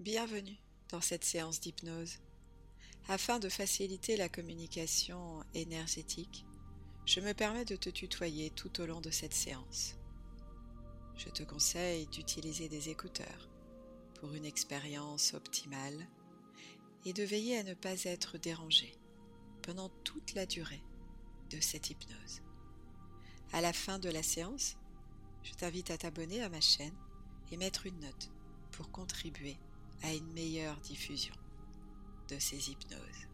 Bienvenue dans cette séance d'hypnose. Afin de faciliter la communication énergétique, je me permets de te tutoyer tout au long de cette séance. Je te conseille d'utiliser des écouteurs pour une expérience optimale et de veiller à ne pas être dérangé pendant toute la durée de cette hypnose. À la fin de la séance, je t'invite à t'abonner à ma chaîne et mettre une note pour contribuer à une meilleure diffusion de ces hypnoses.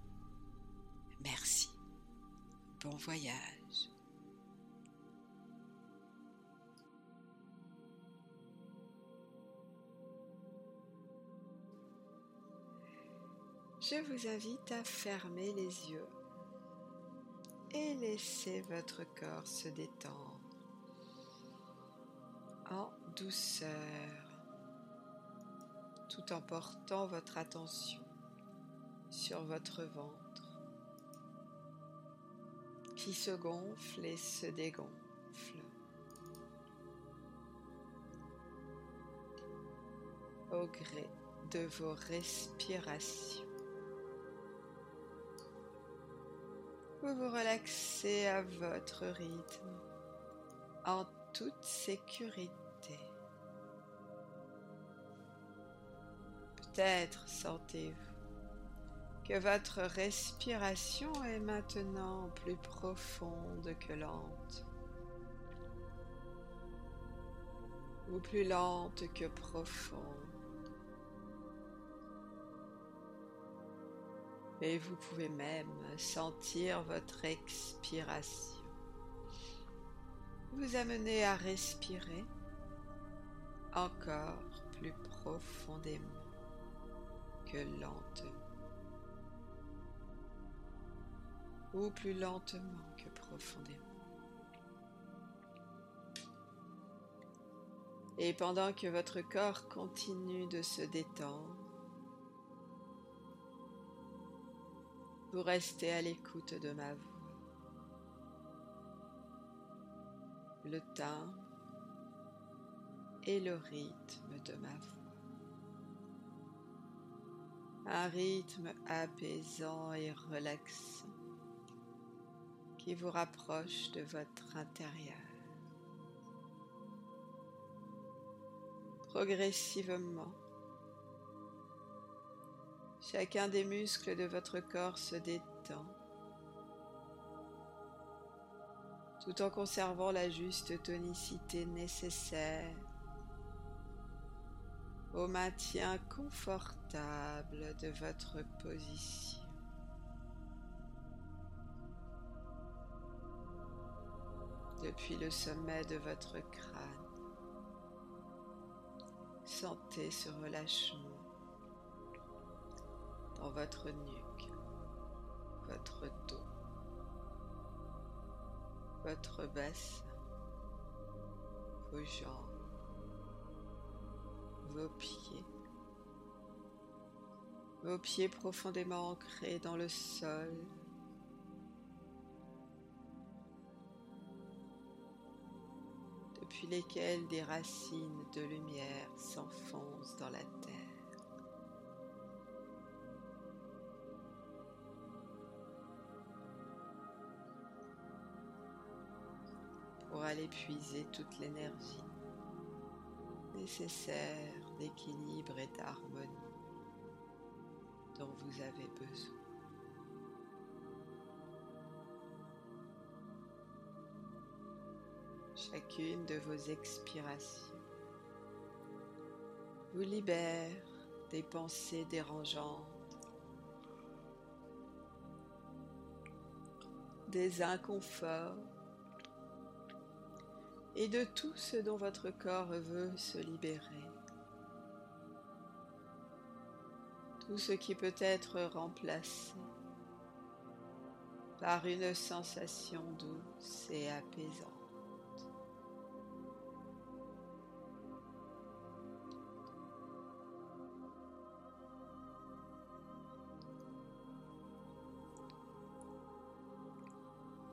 Merci. Bon voyage. Je vous invite à fermer les yeux et laisser votre corps se détendre en douceur tout en portant votre attention sur votre ventre qui se gonfle et se dégonfle au gré de vos respirations. Vous vous relaxez à votre rythme en toute sécurité. Peut-être sentez-vous. Que votre respiration est maintenant plus profonde que lente, ou plus lente que profonde. Et vous pouvez même sentir votre expiration. Vous amener à respirer encore plus profondément que lentement ou plus lentement que profondément. Et pendant que votre corps continue de se détendre, vous restez à l'écoute de ma voix. Le temps et le rythme de ma voix un rythme apaisant et relaxant qui vous rapproche de votre intérieur. Progressivement, chacun des muscles de votre corps se détend tout en conservant la juste tonicité nécessaire au maintien confortable de votre position. Depuis le sommet de votre crâne, sentez ce relâchement dans votre nuque, votre dos, votre bassin, vos jambes vos pieds, vos pieds profondément ancrés dans le sol. depuis lesquels des racines de lumière s'enfoncent dans la terre. pour aller puiser toute l'énergie nécessaire d'équilibre et d'harmonie dont vous avez besoin. Chacune de vos expirations vous libère des pensées dérangeantes, des inconforts et de tout ce dont votre corps veut se libérer. Tout ce qui peut être remplacé par une sensation douce et apaisante.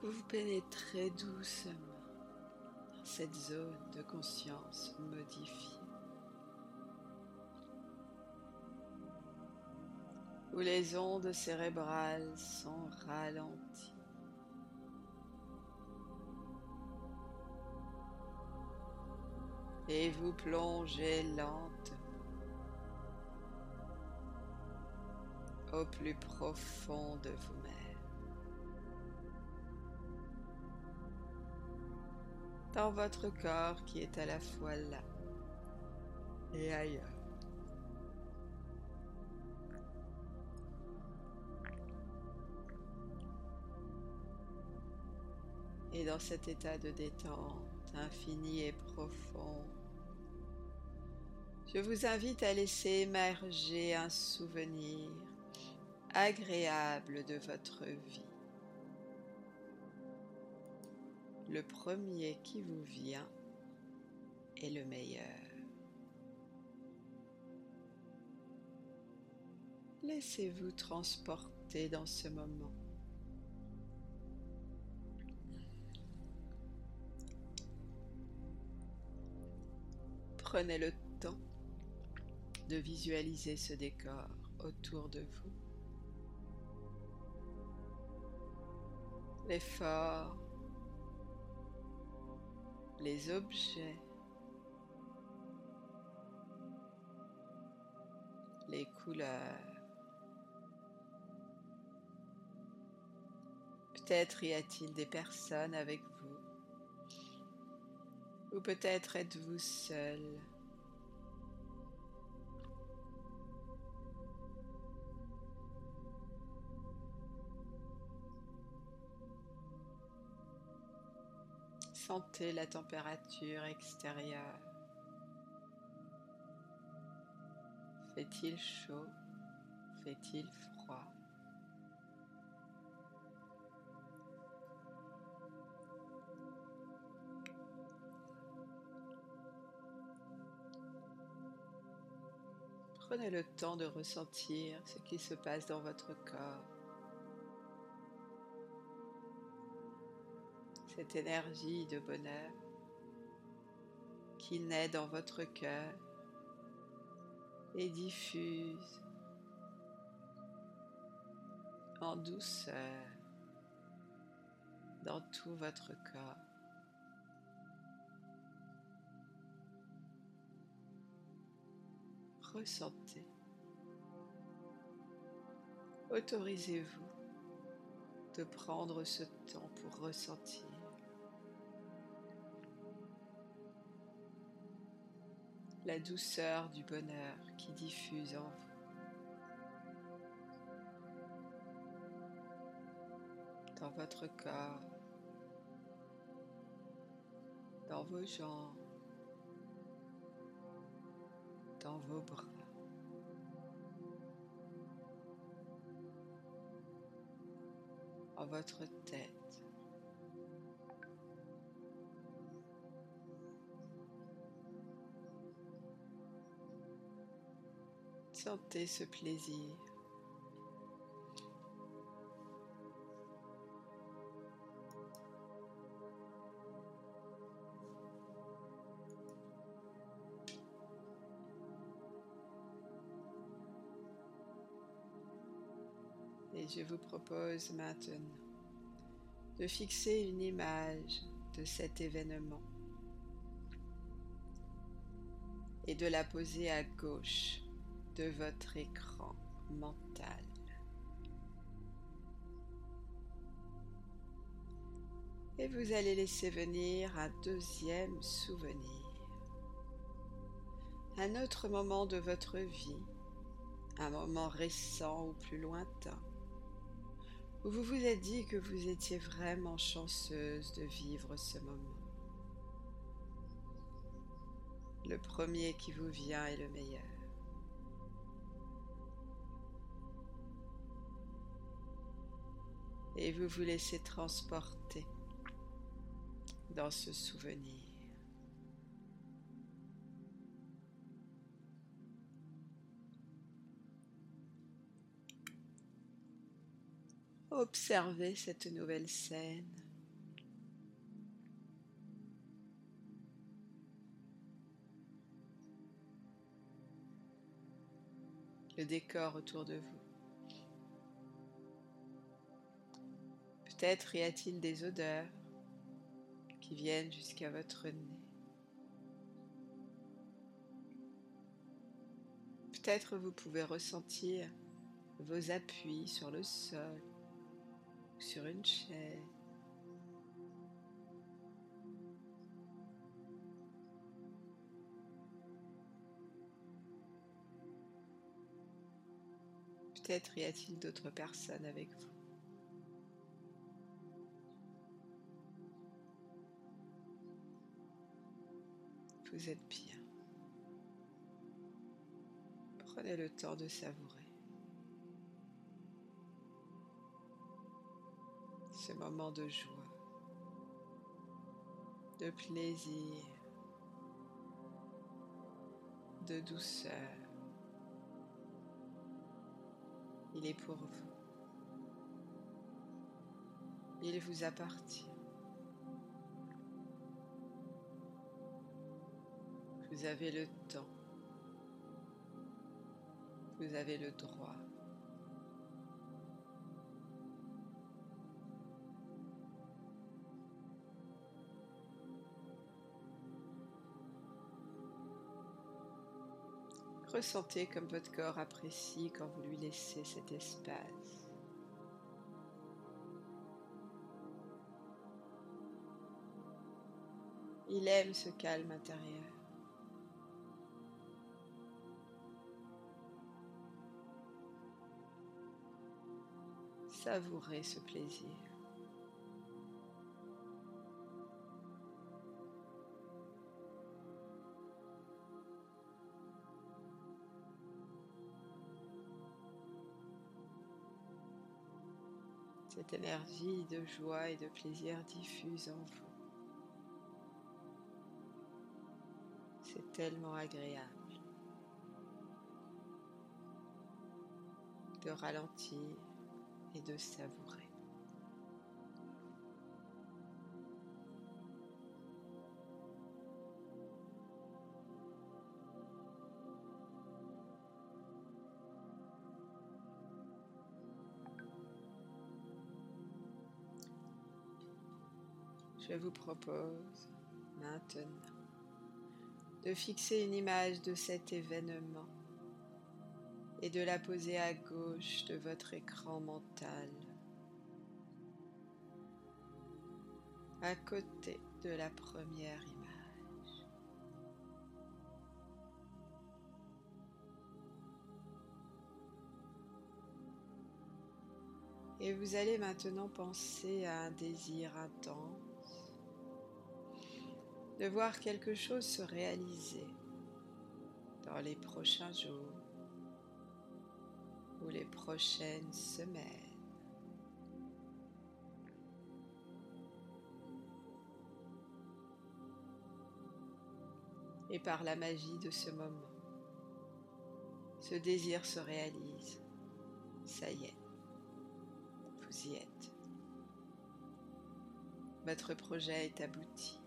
Vous pénétrez doucement cette zone de conscience modifiée. où les ondes cérébrales sont ralenties. Et vous plongez lentement au plus profond de vous-même. Dans votre corps qui est à la fois là et ailleurs. Et dans cet état de détente infini et profond, je vous invite à laisser émerger un souvenir agréable de votre vie. Le premier qui vous vient est le meilleur. Laissez-vous transporter dans ce moment. Prenez le temps de visualiser ce décor autour de vous. Les forts, les objets, les couleurs. Peut-être y a-t-il des personnes avec vous ou peut-être êtes-vous seul. La température extérieure. Fait-il chaud? Fait-il froid? Prenez le temps de ressentir ce qui se passe dans votre corps. Cette énergie de bonheur qui naît dans votre cœur et diffuse en douceur dans tout votre corps. ressentez. Autorisez-vous de prendre ce temps pour ressentir. La douceur du bonheur qui diffuse en vous. dans votre corps, dans vos jambes, dans vos bras. en votre tête. Sentez ce plaisir. Et je vous propose maintenant de fixer une image de cet événement et de la poser à gauche de votre écran mental. Et vous allez laisser venir un deuxième souvenir, un autre moment de votre vie, un moment récent ou plus lointain où vous vous êtes dit que vous étiez vraiment chanceuse de vivre ce moment. Le premier qui vous vient est le meilleur. Et vous vous laissez transporter dans ce souvenir. Observez cette nouvelle scène. Le décor autour de vous. Peut-être y a-t-il des odeurs qui viennent jusqu'à votre nez? Peut-être vous pouvez ressentir vos appuis sur le sol ou sur une chaise. Peut-être y a-t-il d'autres personnes avec vous? Vous êtes bien. Prenez le temps de savourer ce moment de joie, de plaisir, de douceur. Il est pour vous. Il vous appartient. Vous avez le temps. Vous avez le droit. Ressentez comme votre corps apprécie quand vous lui laissez cet espace. Il aime ce calme intérieur. Savourez ce plaisir. Cette énergie de joie et de plaisir diffuse en vous. C'est tellement agréable de ralentir de savourer. Je vous propose maintenant de fixer une image de cet événement et de la poser à gauche de votre écran mental, à côté de la première image. Et vous allez maintenant penser à un désir intense de voir quelque chose se réaliser dans les prochains jours les prochaines semaines. Et par la magie de ce moment, ce désir se réalise. Ça y est, vous y êtes. Votre projet est abouti.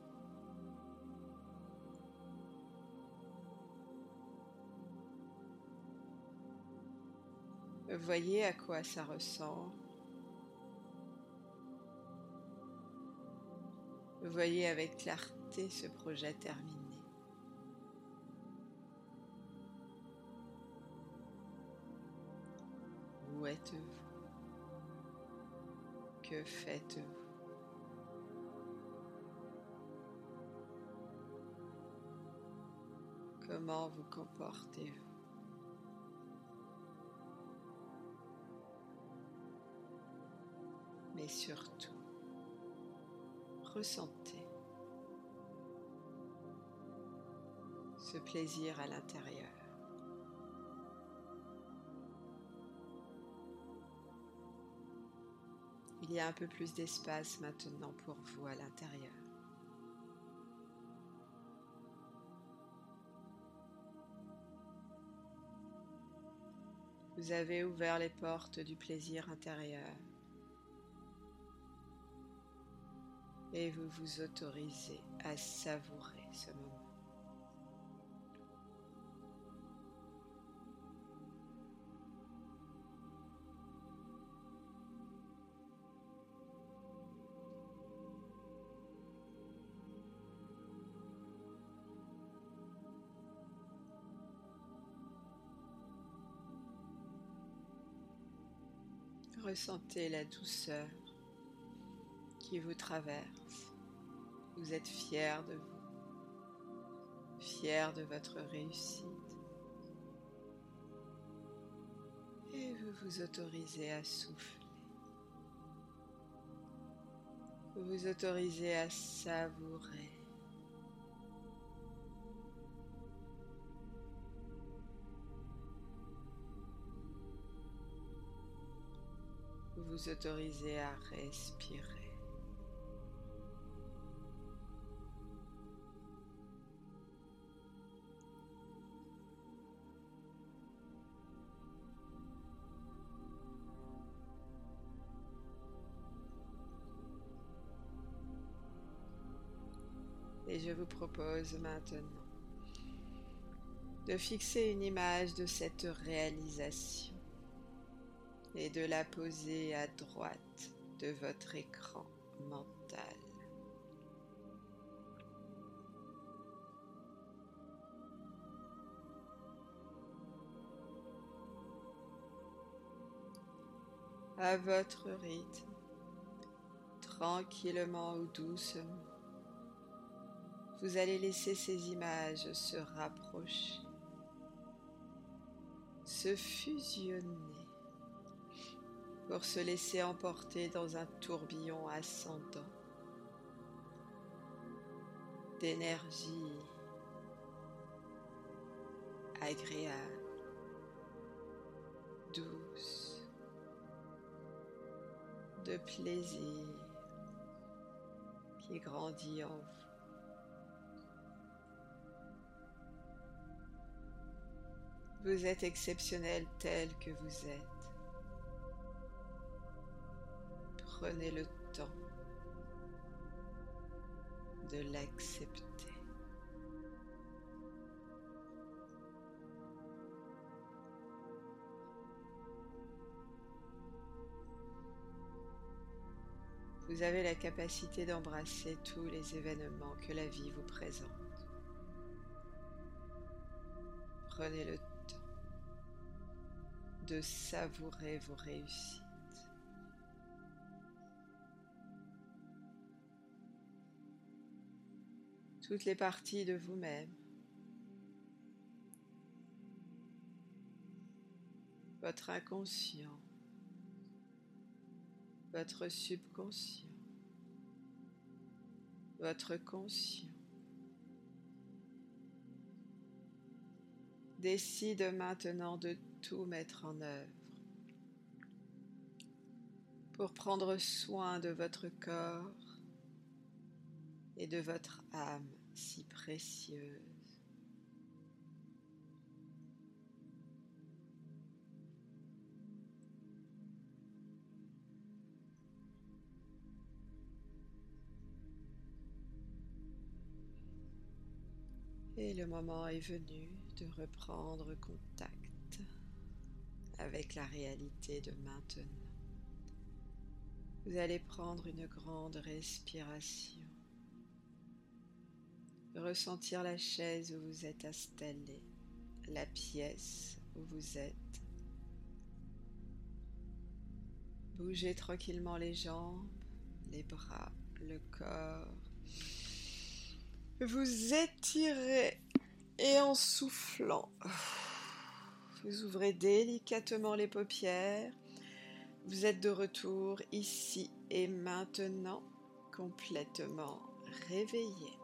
Voyez à quoi ça ressemble. Voyez avec clarté ce projet terminé. Où êtes-vous? Que faites-vous? Comment vous comportez-vous? Mais surtout, ressentez ce plaisir à l'intérieur. Il y a un peu plus d'espace maintenant pour vous à l'intérieur. Vous avez ouvert les portes du plaisir intérieur. et vous vous autorisez à savourer ce moment. Ressentez la douceur qui vous traverse. Vous êtes fier de vous, fier de votre réussite. Et vous vous autorisez à souffler. Vous vous autorisez à savourer. Vous vous autorisez à respirer. Propose maintenant de fixer une image de cette réalisation et de la poser à droite de votre écran mental. À votre rythme, tranquillement ou doucement, vous allez laisser ces images se rapprocher, se fusionner pour se laisser emporter dans un tourbillon ascendant d'énergie agréable, douce, de plaisir qui grandit en vous. Vous êtes exceptionnel tel que vous êtes. Prenez le temps de l'accepter. Vous avez la capacité d'embrasser tous les événements que la vie vous présente. Prenez le de savourer vos réussites. Toutes les parties de vous-même. Votre inconscient. Votre subconscient. Votre conscient. décide maintenant de tout mettre en œuvre pour prendre soin de votre corps et de votre âme si précieuse. Et le moment est venu de reprendre contact avec la réalité de maintenant. Vous allez prendre une grande respiration, ressentir la chaise où vous êtes installé, la pièce où vous êtes. Bougez tranquillement les jambes, les bras, le corps. Vous étirez et en soufflant, vous ouvrez délicatement les paupières. Vous êtes de retour ici et maintenant complètement réveillé.